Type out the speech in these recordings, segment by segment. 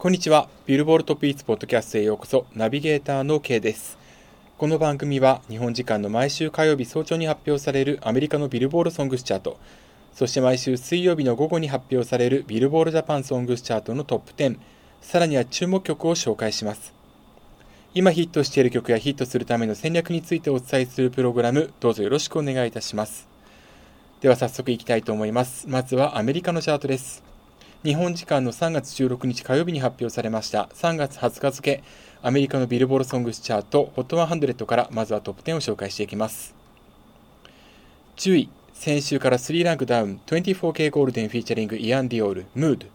こんにちは。ビルボールトピーツポッドキャストへようこそ。ナビゲーターの K です。この番組は日本時間の毎週火曜日早朝に発表されるアメリカのビルボールソングスチャート、そして毎週水曜日の午後に発表されるビルボールジャパンソングスチャートのトップ10、さらには注目曲を紹介します。今ヒットしている曲やヒットするための戦略についてお伝えするプログラム、どうぞよろしくお願いいたします。では早速いきたいと思います。まずはアメリカのチャートです。日本時間の3月16日火曜日に発表されました。3月20日付アメリカのビルボールソングスチャート HOT100 からまずはトップ10を紹介していきます。10位先週から3ランクダウン 24K ゴールデンフィーチャリングイアン・ディオール Mood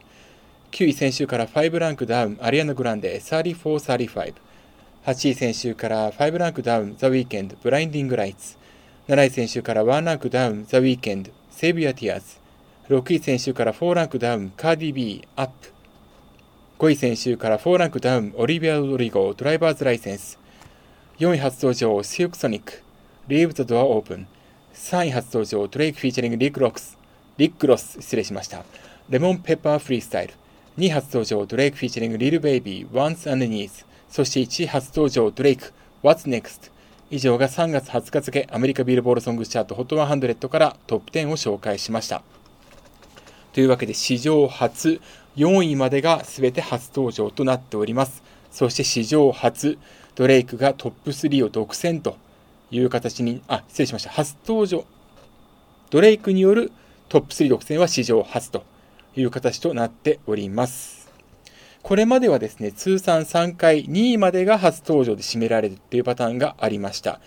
9位先週から5ランクダウンアリアナ・グランデ3435 8位先週から5ランクダウン The Weekend ブラインディング・ライツ。7位先週から1ランクダウン The Weekend Save Your Tears 6位先週から4ランクダウン、カーディビー、アップ。5位先週から4ランクダウン、オリビア・ロリゴ、 Drivers License。4位初登場、シルク・ソニック、 Leave the Door Open。3位初登場、ドレイク・ featuring、リック・ロックス、リック・ロス、失礼しました。 Lemon Pepper Freestyle。2位初登場、ドレイク・ featuring、リル・ベイビー、 Wants and Needs。そして1位初登場、ドレイク、What's Next。以上が3月20日付アメリカビルボードソングチャート HOT100 からトップ10を紹介しました。というわけで史上初4位までが全て初登場となっております。そして史上初ドレイクがトップ3を独占という形に、あ、失礼しました。初登場。ドレイクによるトップ3独占は史上初という形となっております。これまではですね、通算3回2位までが初登場で占められるっていうパターンがありました。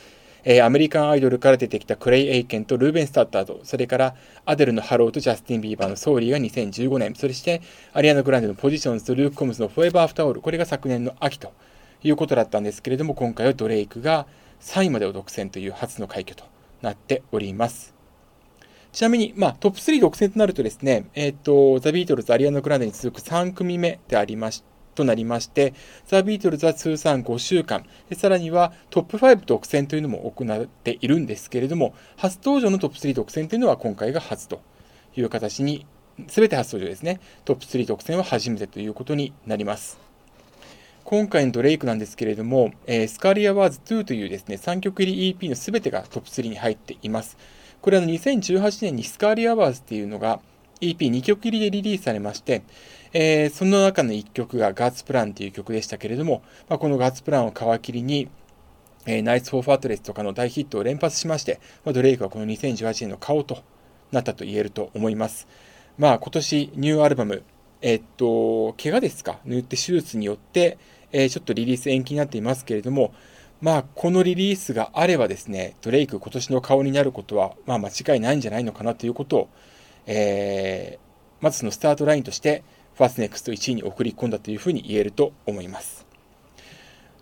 えー、アメリカンアイドルから出てきたクレイ・エイケンとルーベン・スタッターと、それからアデルのハローとジャスティン・ビーバーの Sorry が2015年、そしてアリアナ・グランデの Positions とルーク・コムズの Forever After All、これが昨年の秋ということだったんですけれども、今回はドレイクが3位までを独占という初の快挙となっております。ちなみに、まあ、トップ3独占となるとですね、えっ、ー、と、ザ・ビートルズ、アリアナ・グランデに続く3組目でありまして、となりまして、ザ・ビートルズは通算5週間、さらにはトップ5独占というのも行っているんですけれども、初登場のトップ3独占というのは今回が初という形に、すべて初登場ですね。トップ3独占は初めてということになります。今回のドレイクなんですけれども、えー、 Scary Hours 2というですね、3曲入り EP のすべてがトップ3に入っています。これは2018年に Scary Hours っていうのが EP2 曲入りでリリースされまして、えー、その中の1曲が God's Plan という曲でしたけれども、まあ、この God's Plan を皮切りに、えー、 Nice For What とかの大ヒットを連発しまして、まあ、ドレイクはこの2018年の顔となったと言えると思います。まあ今年ニューアルバム、えー、っと、怪我ですか？塗って手術によって、えー、ちょっとリリース延期になっていますけれども、まあ、このリリースがあればですね、ドレイク今年の顔になることは、まあ間違いないんじゃないのかなということを、えー、まずそのスタートラインとして、ファスネクスト1位に送り込んだというふうに言えると思います。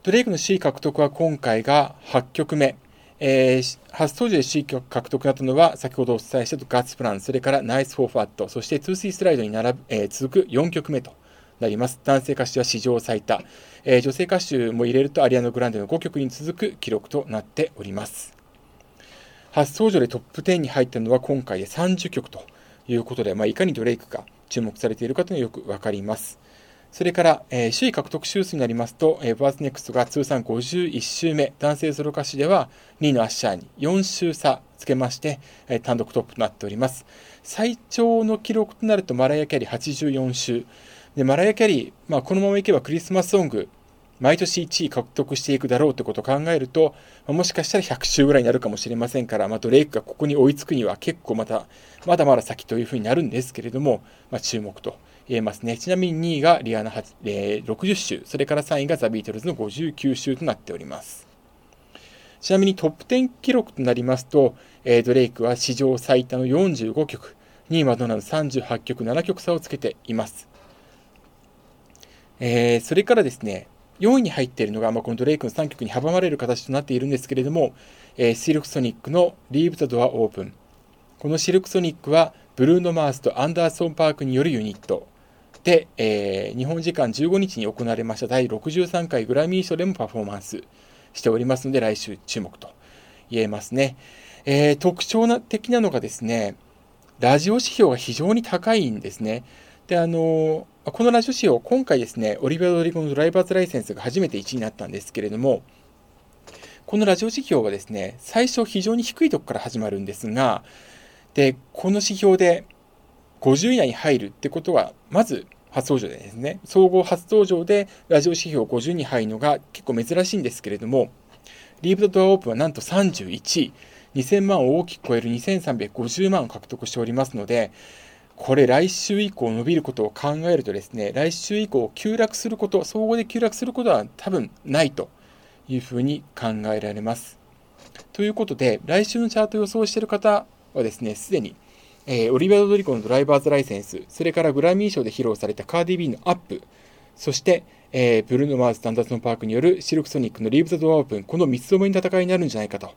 ドレイクの C 獲得は今回が8曲目。えー、初登場で C 曲獲得だったのは、先ほどお伝えした God's Plan、それから Nice For What、そして Toosie Slide に並ぶ、えー、続く4曲目となります。男性歌手は史上最多、えー、女性歌手も入れるとアリアナ・グランデの5曲に続く記録となっております。初登場でトップ10に入ったのは今回で30曲ということで、まあ、いかにドレイクが注目されているかというのがよくわかります。それから、えー、首位獲得週数になりますと、えー、 What's Next が通算51週目、男性ソロ歌手では2位のアッシャーに4週差つけまして、えー、単独トップとなっております。最長の記録となるとマライア・キャリー84週。で、マライア・キャリー、まあ、このままいけばクリスマスソング、毎年1位獲得していくだろうということを考えると、もしかしたら100周ぐらいになるかもしれませんから、まあ、ドレイクがここに追いつくには結構また、まだまだ先というふうになるんですけれども、まあ、注目と言えますね。ちなみに2位がリアナ、えー、60周、それから3位がザ・ビートルズの59周となっております。ちなみにトップ10記録となりますと、えー、ドレイクは史上最多の45曲、2位マドナの38曲、7曲差をつけています。えー、それからですね、4位に入っているのが、まあ、このドレイクの3曲に阻まれる形となっているんですけれども、えー、シルクソニックの Leave the Door Open。このシルクソニックは、ブルーノ・マースとアンダーソン・パークによるユニットで、えー、日本時間15日に行われました第63回グラミー賞でもパフォーマンスしておりますので、来週注目と言えますね。えー、特徴的なのがですね、ラジオ指標が非常に高いんですね。で、あの、このラジオ仕様、今回ですね、オリビア・ドリゴのドライバーズライセンスが初めて1位になったんですけれども、このラジオ指標はですね、最初非常に低いところから始まるんですが、で、この指標で50位以内に入るってことは、まず初登場でですね、総合初登場でラジオ指標50に入るのが結構珍しいんですけれども、リーブドドアオープンはなんと31位、2000万を大きく超える2350万を獲得しておりますので、これ来週以降伸びることを考えるとですね、来週以降急落すること、総合で急落することは多分ないというふうに考えられます。ということで、来週のチャートを予想している方はですね、すでに、えー、オリベア・ドドリコのドライバーズライセンス、それからグラミー賞で披露されたカーディビーのアップ、そして、えー、ブルーノ・マーズ・ダンダスのパークによるシルクソニックのリーブ・ザ・ドア・オープン、この三つどもに戦いになるんじゃないかと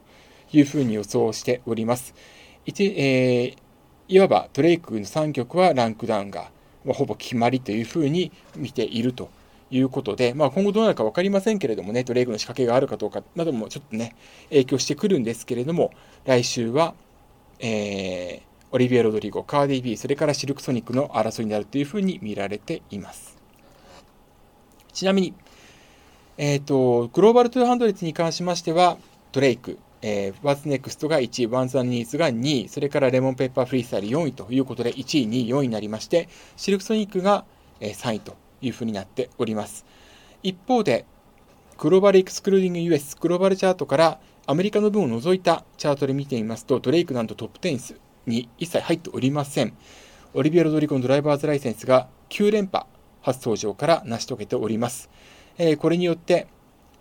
いうふうに予想しております。一えー、いわばドレイクの3曲はランクダウンが、まあ、ほぼ決まりというふうに見ているということで、まあ、今後どうなるか分かりませんけれどもね、ドレイクの仕掛けがあるかどうかなどもちょっとね、影響してくるんですけれども、来週は、えー、オリビア・ロドリゴ、カーディ・ビー、それからシルクソニックの争いになるというふうに見られています。ちなみに、えっ、ー、と、グローバル200に関しましては、ドレイク、えー、What's Next が1位、ワンザンニーズが2位、それからレモンペッパーフリースタイル4位ということで、1位、2位、4位になりまして、シルクソニックが3位というふうになっております。一方で、グローバルエクスクルーディング US グローバルチャートからアメリカの分を除いたチャートで見てみますと、ドレイクなんとトップ10に一切入っておりません。オリビア・ロドリゴのドライバーズライセンスが9連覇初登場から成し遂げております。えー、これによって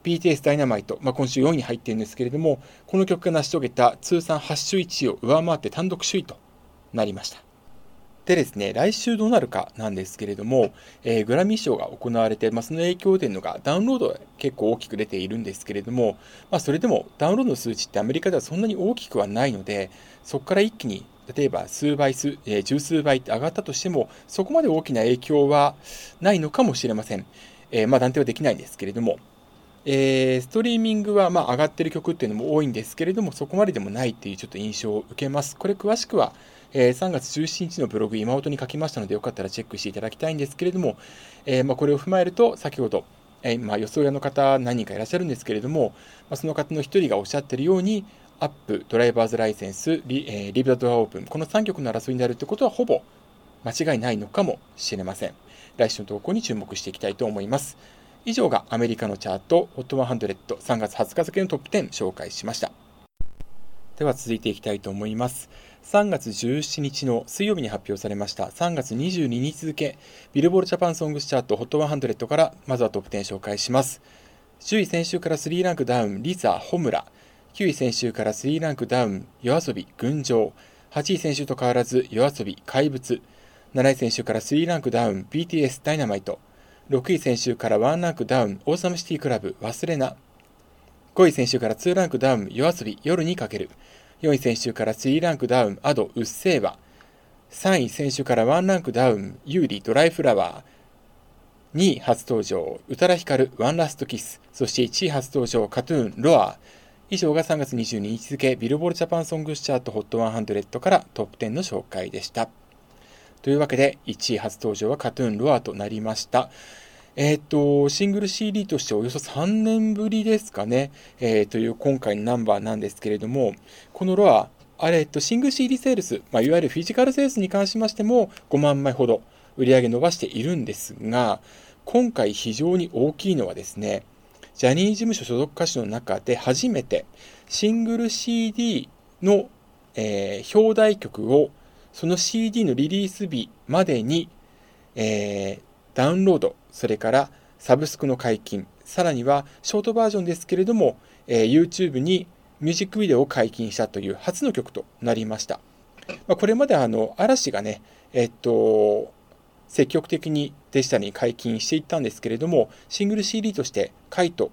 BTS ダイナマイト、まあ、今週4位に入っているんですけれども、この曲が成し遂げた通算8週1位を上回って単独首位となりました。でですね、来週どうなるかなんですけれども、えー、グラミー賞が行われて、まあ、その影響というのがダウンロード結構大きく出ているんですけれども、まあ、それでもダウンロードの数値ってアメリカではそんなに大きくはないので、そこから一気に例えば数倍数、えー、十数倍って上がったとしても、そこまで大きな影響はないのかもしれません。えー、まあ断定はできないんですけれども、えー、ストリーミングはま上がってる曲っていうのも多いんですけれども、そこまででもないっていうちょっと印象を受けます。これ詳しくは、えー、3月17日のブログ、今音に書きましたので、よかったらチェックしていただきたいんですけれども、えー、まこれを踏まえると、先ほど、えー、ま予想屋の方何人かいらっしゃるんですけれども、ま、その方の一人がおっしゃってるように、アップ、ドライバーズライセンス、リ,、えー、リブドアオープン、この3曲の争いになるということはほぼ間違いないのかもしれません。来週の投稿に注目していきたいと思います。以上がアメリカのチャート HOT100 3月20日付のトップ10紹介しました。では続いていきたいと思います。3月17日の水曜日に発表されました3月22日付ビルボールジャパンソングスチャート HOT100 からまずはトップ10紹介します。10位先週から3ランクダウン、 LiSA、炎。9位先週から3ランクダウン、 YOASOBI、群青。8位先週と変わらず、 YOASOBI、怪物。7位先週から3ランクダウン、BTS、 Dynamite。6位先週から1ランクダウン、 Awesome City Club、勿忘。5位先週から2ランクダウン、 YOASOBI、夜に駆ける。4位先週から3ランクダウン、 Ado、うっせぇわ。3位先週から1ランクダウン、優里、ドライフラワー。2位初登場、宇多田ヒカル、ワンラストキス。そして1位初登場、カトゥーン、ロア。以上が3月22日付、ビルボールジャパンソングスチャート HOT100 からトップ10の紹介でした。というわけで、1位初登場はカトゥーンロアとなりました。えっ、と、シングル CD としておよそ3年ぶりですかね、えー、という今回のナンバーなんですけれども、このロア、あれ、えっと、シングル CD セールス、まあ、いわゆるフィジカルセールスに関しましても5万枚ほど売り上げ伸ばしているんですが、今回非常に大きいのはですね、ジャニーズ事務所所属歌手の中で初めてシングル CD の、えー、表題曲をその CD のリリース日までに、えー、ダウンロード、それからサブスクの解禁、さらにはショートバージョンですけれども、えー、YouTube にミュージックビデオを解禁したという初の曲となりました。まあ、これまであの嵐がね、えっと、積極的にデジタルに解禁していったんですけれども、シングル CD としてカイト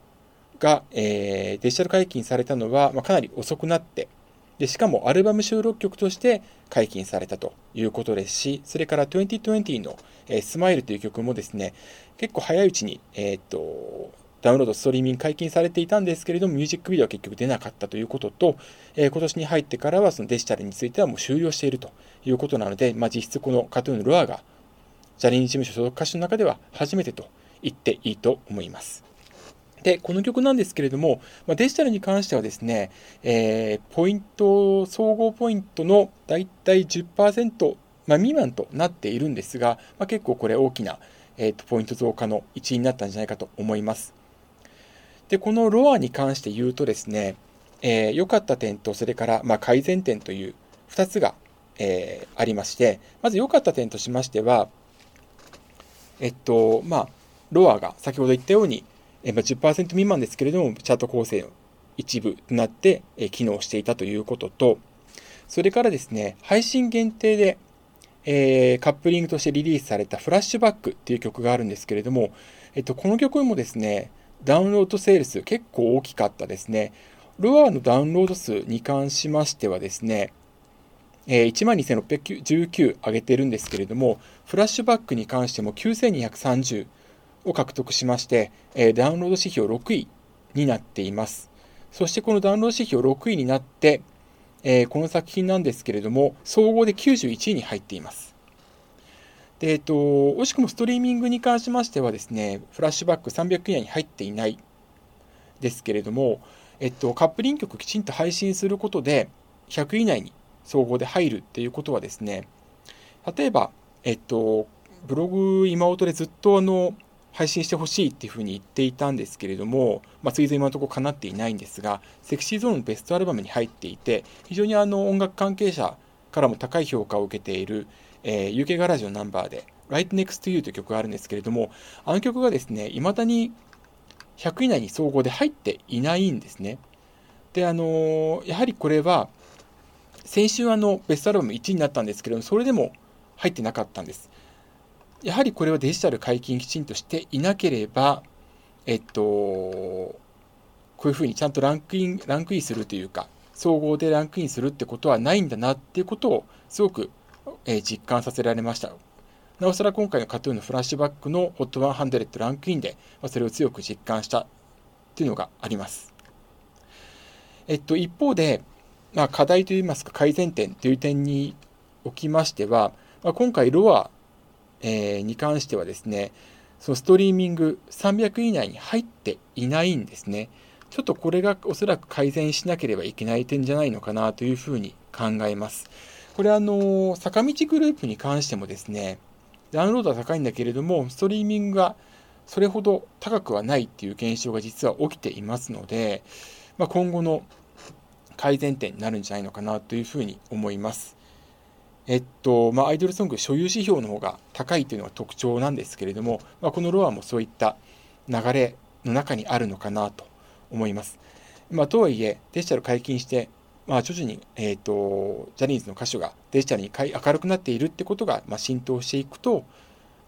が、えー、デジタル解禁されたのは、まあ、かなり遅くなってで、しかもアルバム収録曲として解禁されたということですし、それから2020の、えー、スマイルという曲もですね、結構早いうちに、えー、っと、ダウンロード、ストリーミング解禁されていたんですけれども、ミュージックビデオは結局出なかったということと、えー、今年に入ってからはそのデジタルについてはもう終了しているということなので、まあ、実質このカトゥーンのロアがジャニーズ事務所所属歌手の中では初めてと言っていいと思います。で、この曲なんですけれども、まあ、デジタルに関してはですね、えー、ポイント、総合ポイントのだいたい10%、まあ、未満となっているんですが、まあ、結構これ大きな、えーと、ポイント増加の一因になったんじゃないかと思います。で、このロアに関して言うとですね、えー、かった点と、それから、まあ、改善点という2つが、えー、ありまして、まず良かった点としましては、えっと、まあ、ロアが先ほど言ったように、えまあ、10%未満ですけれども、チャート構成の一部となって、え機能していたということと、それからですね、配信限定で、えー、カップリングとしてリリースされたフラッシュバックっていう曲があるんですけれども、えっと、この曲もですね、ダウンロードセールス結構大きかったですね。ロアのダウンロード数に関しましてはですね、えー、12,619上げてるんですけれども、フラッシュバックに関しても9230を獲得しまして、え、ダウンロード指標6位になっています。そしてこのダウンロード指標6位になって、え、この作品なんですけれども、総合で91位に入っています。で、えっと、惜しくもストリーミングに関しましてはですね、フラッシュバック300以内に入っていないですけれども、えっと、カップリン曲きちんと配信することで、100位以内に総合で入るっていうことはですね、例えば、えっと、ブログ今音でずっとあの、配信してほしいっていうふうに言っていたんですけれども、まあ、ついぞ今のところ叶っていないんですが、セクシーゾーンのベストアルバムに入っていて、非常にあの音楽関係者からも高い評価を受けている、えー、UK ガラージのナンバーで、Right Next to You という曲があるんですけれども、あの曲がですね、未だに100以内に総合で入っていないんですね。で、あのー、やはりこれは、先週あのベストアルバム1位になったんですけれども、それでも入ってなかったんです。やはりこれはデジタル解禁きちんとしていなければ、えっと、こういうふうにちゃんとランクイン、ランクインするというか、総合でランクインするってことはないんだなっていうことをすごく、えー、実感させられました。なおさら今回の KAT−TUN のフラッシュバックの HOT100 ランクインで、まあ、それを強く実感したっていうのがあります。えっと、一方で、まあ、課題といいますか改善点という点におきましては、まあ、今回ロアえー、に関してはですね、そのストリーミング300以内に入っていないんですね。ちょっとこれがおそらく改善しなければいけない点じゃないのかなというふうに考えます。これあの、坂道グループに関してもですね、ダウンロードは高いんだけれども、ストリーミングがそれほど高くはないっていう現象が実は起きていますので、まあ、今後の改善点になるんじゃないのかなというふうに思います。えっと、まあ、アイドルソング所有指標の方が高いというのが特徴なんですけれども、まあ、このロアもそういった流れの中にあるのかなと思います。まあ、とはいえ、デジタル解禁して、まあ、徐々に、えーと、ジャニーズの歌手がデジタルに明るくなっているってことが、まあ、浸透していくと、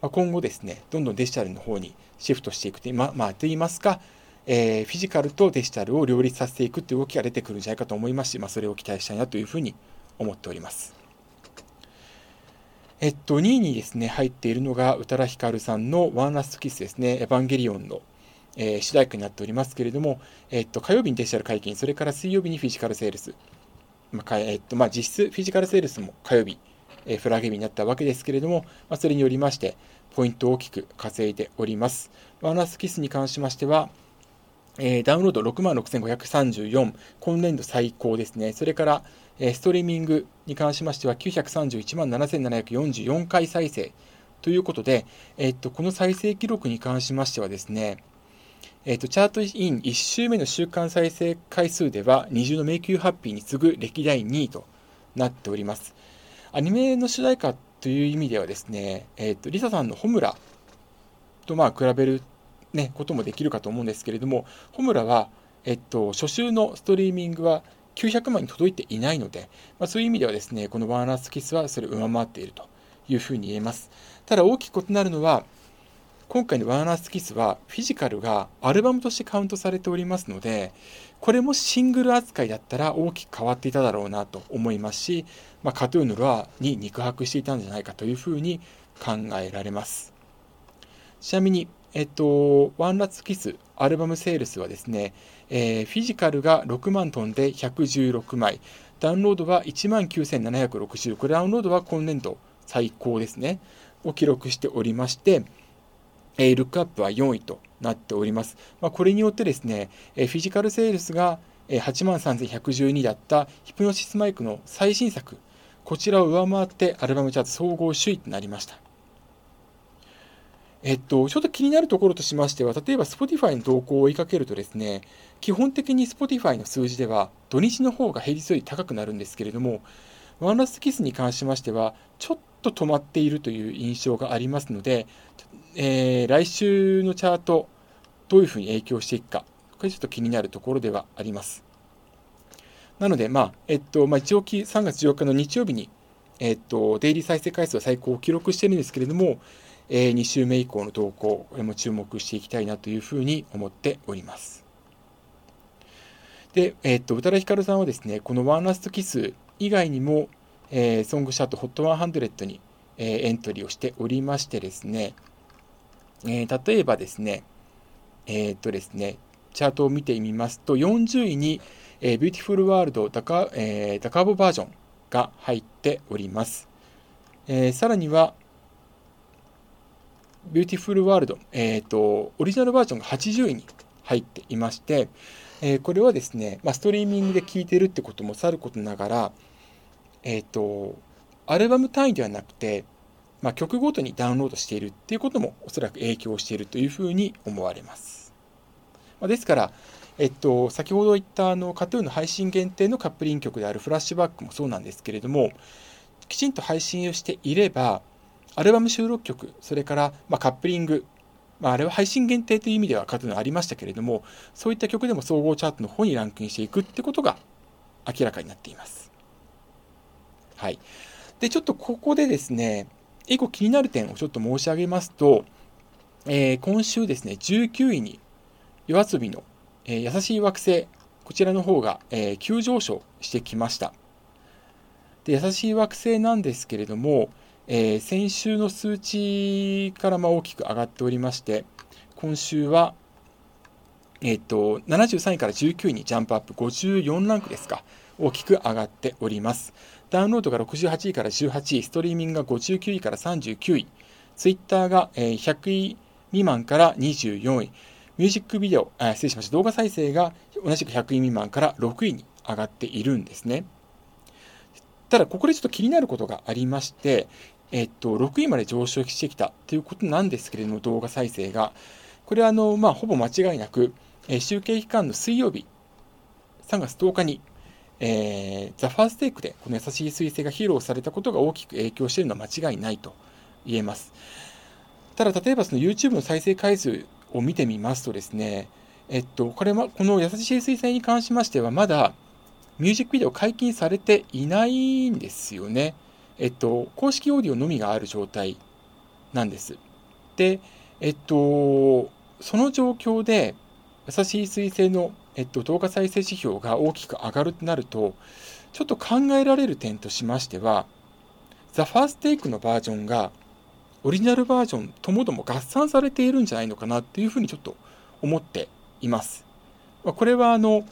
まあ、今後ですね、どんどんデジタルの方にシフトしていくと,、ままあ、といいますか、えー、フィジカルとデジタルを両立させていくという動きが出てくるんじゃないかと思いますし、まあ、それを期待したいなというふうに思っております。えっと、2位にですね、入っているのが宇多田ヒカルさんのワンラストキスですね、エヴァンゲリオンの、えー、主題歌になっておりますけれども、えっと、火曜日にデジタル解禁、それから水曜日にフィジカルセールス、まあえっとまあ、実質フィジカルセールスも火曜日、えー、フラゲ日になったわけですけれども、まあ、それによりまして、ポイントを大きく稼いでおります。ワンラストキスに関しましては、えー、ダウンロード66,534、今年度最高ですね。それから、えストリーミングに関しましては931万7744回再生ということで、えっと、この再生記録に関しましてはですね、えっと、チャートイン1週目の週間再生回数では二重の迷宮ハッピーに次ぐ歴代2位となっております。アニメの主題歌という意味ではですね、えっと、リサさんのホムラとまあ比べると、ね、こともできるかと思うんですけれども、ホムラは、えっと、初週のストリーミングは900万に届いていないので、まあ、そういう意味ではですね、このワンラスキスはそれを上回っているというふうに言えます。ただ大きく異なるのは、今回のワンラスキスはフィジカルがアルバムとしてカウントされておりますので、これもシングル扱いだったら大きく変わっていただろうなと思いますし、まあ、カトゥーヌロアに肉薄していたんじゃないかというふうに考えられます。ちなみに、えっと、ワンラツキスアルバムセールスはですね、えー、フィジカルが6万トンで116枚、ダウンロードは1万9760、これダウンロードは今年度最高ですね。を記録しておりまして、えー、ルックアップは4位となっております。まあ、これによってですね、えー、フィジカルセールスが8万3112だったヒプノシスマイクの最新作、こちらを上回ってアルバムチャート総合首位となりました。えっと、ちょっと気になるところとしましては、例えば Spotify の動向を追いかけるとですね、基本的に Spotify の数字では土日の方が平日より高くなるんですけれども、ワンラスキスに関しましては、ちょっと止まっているという印象がありますので、えー、来週のチャート、どういうふうに影響していくか、これちょっと気になるところではあります。なので、まあ、えっと、まあ、一応3月14日の日曜日に、えっと、デイリー再生回数は最高を記録しているんですけれども、えー、2週目以降の動向も注目していきたいなというふうに思っております。で、えっと、宇多田ヒカルさんはですね、このワンラストキス以外にも、えー、ソングシャート HOT100 に、えー、エントリーをしておりましてですね、えー、例えばですね、えー、っとですね、チャートを見てみますと、40位に、えー、 Beautiful World Da Ca,、えー、 Da Capo バージョンが入っております。えー、さらには、 Beautiful World、えーと、オリジナルバージョンが80位に入っていまして、えー、これはですね、まあ、ストリーミングで聴いてるってこともさることながら、えっ、ー、と、アルバム単位ではなくて、まあ、曲ごとにダウンロードしているっていうこともおそらく影響しているというふうに思われます。まあ、ですから、えっと、先ほど言ったあの KAT−TUN の配信限定のカップリング曲であるフラッシュバックもそうなんですけれども、きちんと配信をしていれば、アルバム収録曲、それから、ま、カップリング、まあ、あれは配信限定という意味では KAT−TUN ありましたけれども、そういった曲でも総合チャートの方にランクインしていくってことが明らかになっています。はい。で、ちょっとここでですね、一個気になる点をちょっと申し上げますと、えー、今週ですね、19位に yoasobi の、えー、優しい惑星、こちらの方が、えー、急上昇してきました。で、優しい惑星なんですけれども、えー、先週の数値からま大きく上がっておりまして、今週は、えっ、ー、と、73位から19位にジャンプアップ、54ランクですか、大きく上がっております。ダウンロードが68位から18位、ストリーミングが59位から39位、ツイッターが100位未満から24位、ミュージックビデオ、あ失礼しました、動画再生が同じく100位未満から6位に上がっているんですね。ただ、ここでちょっと気になることがありまして、えっと、6位まで上昇してきたということなんですけれども、動画再生が。これはあの、まあ、ほぼ間違いなく、え、集計期間の水曜日、3月10日に、えー、ザ・ファーステイクでこの優しい彗星が披露されたことが大きく影響しているのは間違いないと言えます。ただ、例えばその YouTube の再生回数を見てみますとですね、えっと、これは、この優しい彗星に関しましては、まだミュージックビデオ解禁されていないんですよね。えっと、公式オーディオのみがある状態なんです。で、えっと、その状況で、優しい彗星の、えっと、動画再生指標が大きく上がるとなると、ちょっと考えられる点としましては、ザ・ファーステイクのバージョンが、オリジナルバージョンともども合算されているんじゃないのかなっていうふうにちょっと思っています。これはあの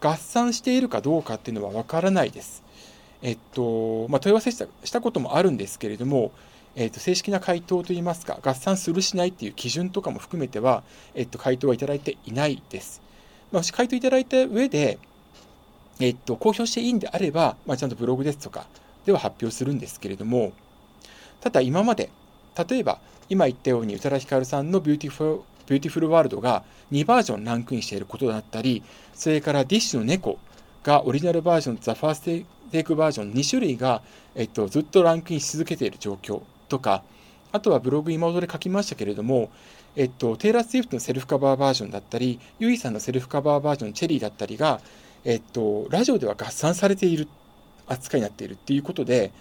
合算しているかどうかっていうのはわからないです。えっと、まあ、問い合わせしたしたこともあるんですけれども、えっと、正式な回答といいますか、合算するしないっていう基準とかも含めては、えっと、回答はいただいていないです。まあ、回答いただいた上で、えっと、公表していいんであれば、まあ、ちゃんとブログですとかでは発表するんですけれども、ただ今まで、例えば、今言ったように宇多田ヒカルさんの Beautiful Beautiful World が2バージョンランクインしていることだったり、それから DISH の猫がオリジナルバージョン、 THE FIRST TAKE バージョン2種類が、えっと、ずっとランクインし続けている状況とか、あとはブログ今ほどで書きましたけれども、えっと、テイラー・スウィフトのセルフカバーバージョンだったり、ユイさんのセルフカバーバージョン、チェリーだったりが、えっと、ラジオでは合算されている扱いになっているっていうことで、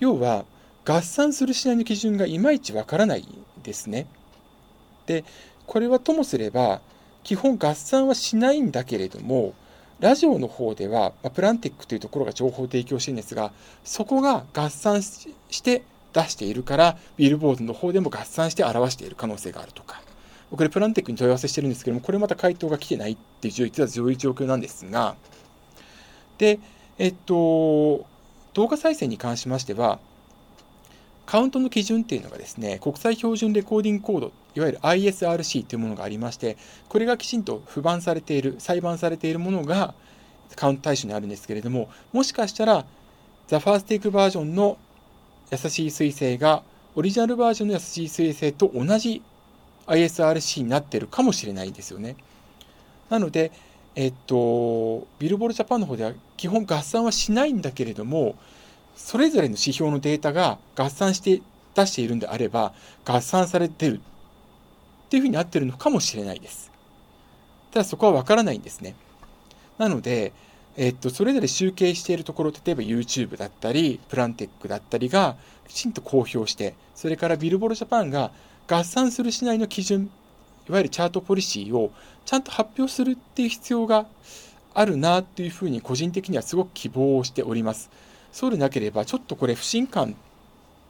要は、合算するしないの基準がいまいちわからないですね。で、これはともすれば、基本合算はしないんだけれども、ラジオの方では、まあプランティックというところが情報を提供しているんですが、そこが合算して出しているから、ビルボードの方でも合算して表している可能性があるとか。これプランティックに問い合わせしてるんですけども、これまた回答が来てないっていう実はそういう状況なんですが、で、えっと、動画再生に関しましては、カウントの基準っていうのがですね、国際標準レコーディングコード、いわゆる ISRC というものがありまして、これがきちんと不番されている、裁判されているものがカウント対象にあるんですけれども、もしかしたら、ザ・ファーステイクバージョンの優しい彗星が、オリジナルバージョンの優しい彗星と同じ ISRC になっているかもしれないんですよね。なので、えっと、ビルボールジャパンの方では基本合算はしないんだけれども、それぞれの指標のデータが合算して出しているんであれば、合算されてるっていうふうになってるのかもしれないです。ただそこはわからないんですね。なので、えっと、それぞれ集計しているところ、例えば YouTube だったり、プランテックだったりがきちんと公表して、それからビルボールジャパンが合算するしないの基準、いわゆるチャートポリシーをちゃんと発表するっていう必要があるなというふうに個人的にはすごく希望をしております。そうでなければ、ちょっとこれ不信感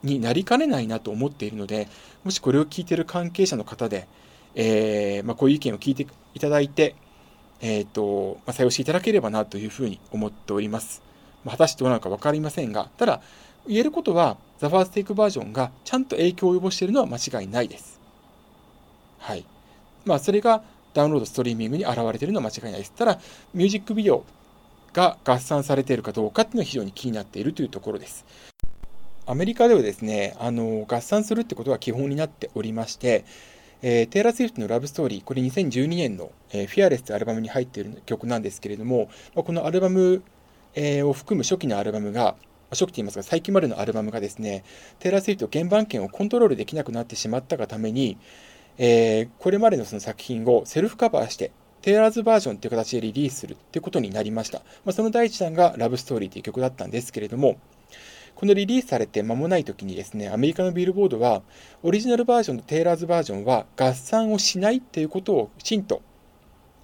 になりかねないなと思っているので、もしこれを聞いている関係者の方で、えー、まあ、こういう意見を聞いていただいて、え、ー、と、まあ、採用していただければなというふうに思っております。まあ、果たしてどうなのか分かりませんが、ただ、言えることは、ザ・ファーステイクバージョンがちゃんと影響を及ぼしているのは間違いないです。はい。まあ、それがダウンロード、ストリーミングに現れているのは間違いないです。ただ、ミュージックビデオが合算されているかどうかっていうのは非常に気になっているというところです。アメリカではですね、あの合算するってことが基本になっておりまして、えー、テイラー・スウィフトの Love Story、これ2012年の、えー、 Fearless というアルバムに入っている曲なんですけれども、ま、このアルバム、えー、を含む初期のアルバムが、初期と言いますか、最近までのアルバムがですね、テイラー・スウィフト原版権をコントロールできなくなってしまったがために、えー、これまでのその作品をセルフカバーして、 Taylor's Version という形でリリースするということになりました。まあ、その第一弾が Love Story という曲だったんですけれども、このリリースされて間もない時にですね、アメリカのビルボードは、オリジナルバージョンとテイラーズバージョンは合算をしないということをきちんと、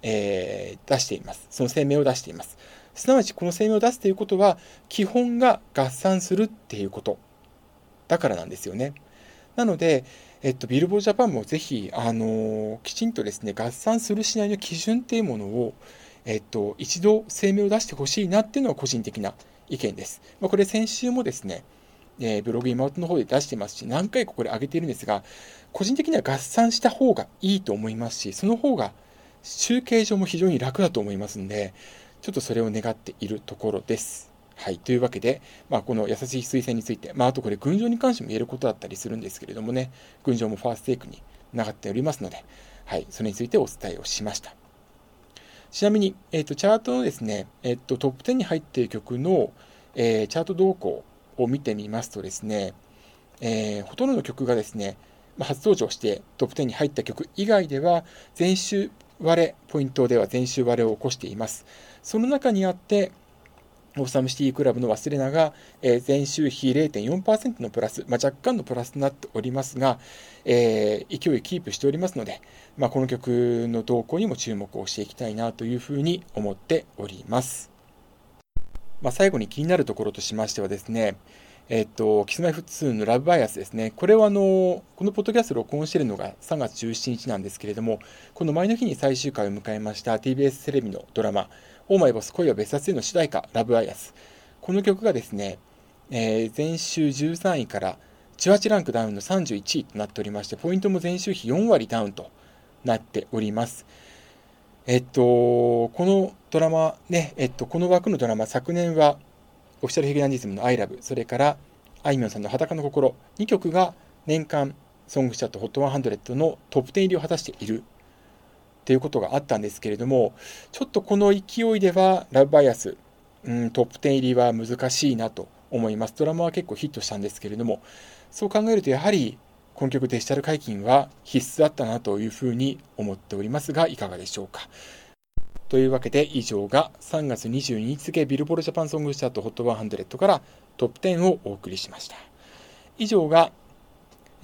えー、出しています。その声明を出しています。すなわちこの声明を出すということは、基本が合算するっていうことだからなんですよね。なので、えっと、ビルボージャパンもぜひ、あのきちんとですね、合算するしないの基準っていうものを、えっと、一度声明を出してほしいなっていうのは個人的な意見です。まあ、これ先週もですね、えー、ブログ今の方で出してますし、何回かこれ上げているんですが、個人的には合算した方がいいと思いますし、その方が集計上も非常に楽だと思いますんで、ちょっとそれを願っているところです。はい。というわけで、まあ、この優しい推薦について、まあ、あとこれ、群青に関しても言えることだったりするんですけれどもね、群青もファーストテイクに流っておりますので、はい。それについてお伝えをしました。ちなみに、えっ、ー、と、チャートのですね、えっ、ー、と、トップ10に入っている曲の、えー、チャート動向を見てみますとですね、えほとんどの曲がですね、まあ、初登場してトップ10に入った曲以外では、前週割れ、ポイントでは前週割れを起こしています。その中にあって、オーサムシティクラブの忘れなが、えー、前週比0.4%のプラス、まあ、若干のプラスとなっておりますが、えー、勢いキープしておりますので、まあ、この曲の動向にも注目をしていきたいなというふうに思っております。まあ、最後に気になるところとしましてはですね、えっと、キスマイフ2のラブバイアスですね。これはあの、このポッドキャスト録音しているのが3月17日なんですけれども、この前の日に最終回を迎えました TBS テレビのドラマ、オーマイボス恋は別冊への主題歌、ラブアイアス。この曲がですね、えー、前週13位から18ランクダウンの31位となっておりまして、ポイントも前週比4割ダウンとなっております。えっと、このドラマね、えっと、この枠のドラマ、昨年は、オフィシャルヒゲダンディズムの I love、それから、あいみょんさんの裸の心、2曲が年間ソングチャット HOT100 のトップ10入りを果たしているっていうことがあったんですけれども、ちょっとこの勢いでは、ラブバイアス、うん、トップ10入りは難しいなと思います。ドラマは結構ヒットしたんですけれども、そう考えるとやはり、この曲デジタル解禁は必須だったなというふうに思っておりますが、いかがでしょうか。というわけで以上が3月22日付ビルボールジャパンソングチャート HOT100 からトップ10をお送りしました。以上が、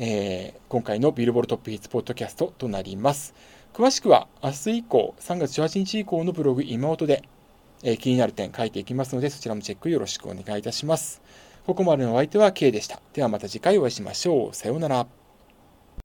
えー、今回のビルボールトップヒッツポッドキャストとなります。詳しくは明日以降、3月18日以降のブログ今音で、えー、気になる点書いていきますので、そちらもチェックよろしくお願いいたします。ここまでのお相手は K でした。ではまた次回お会いしましょう。さようなら。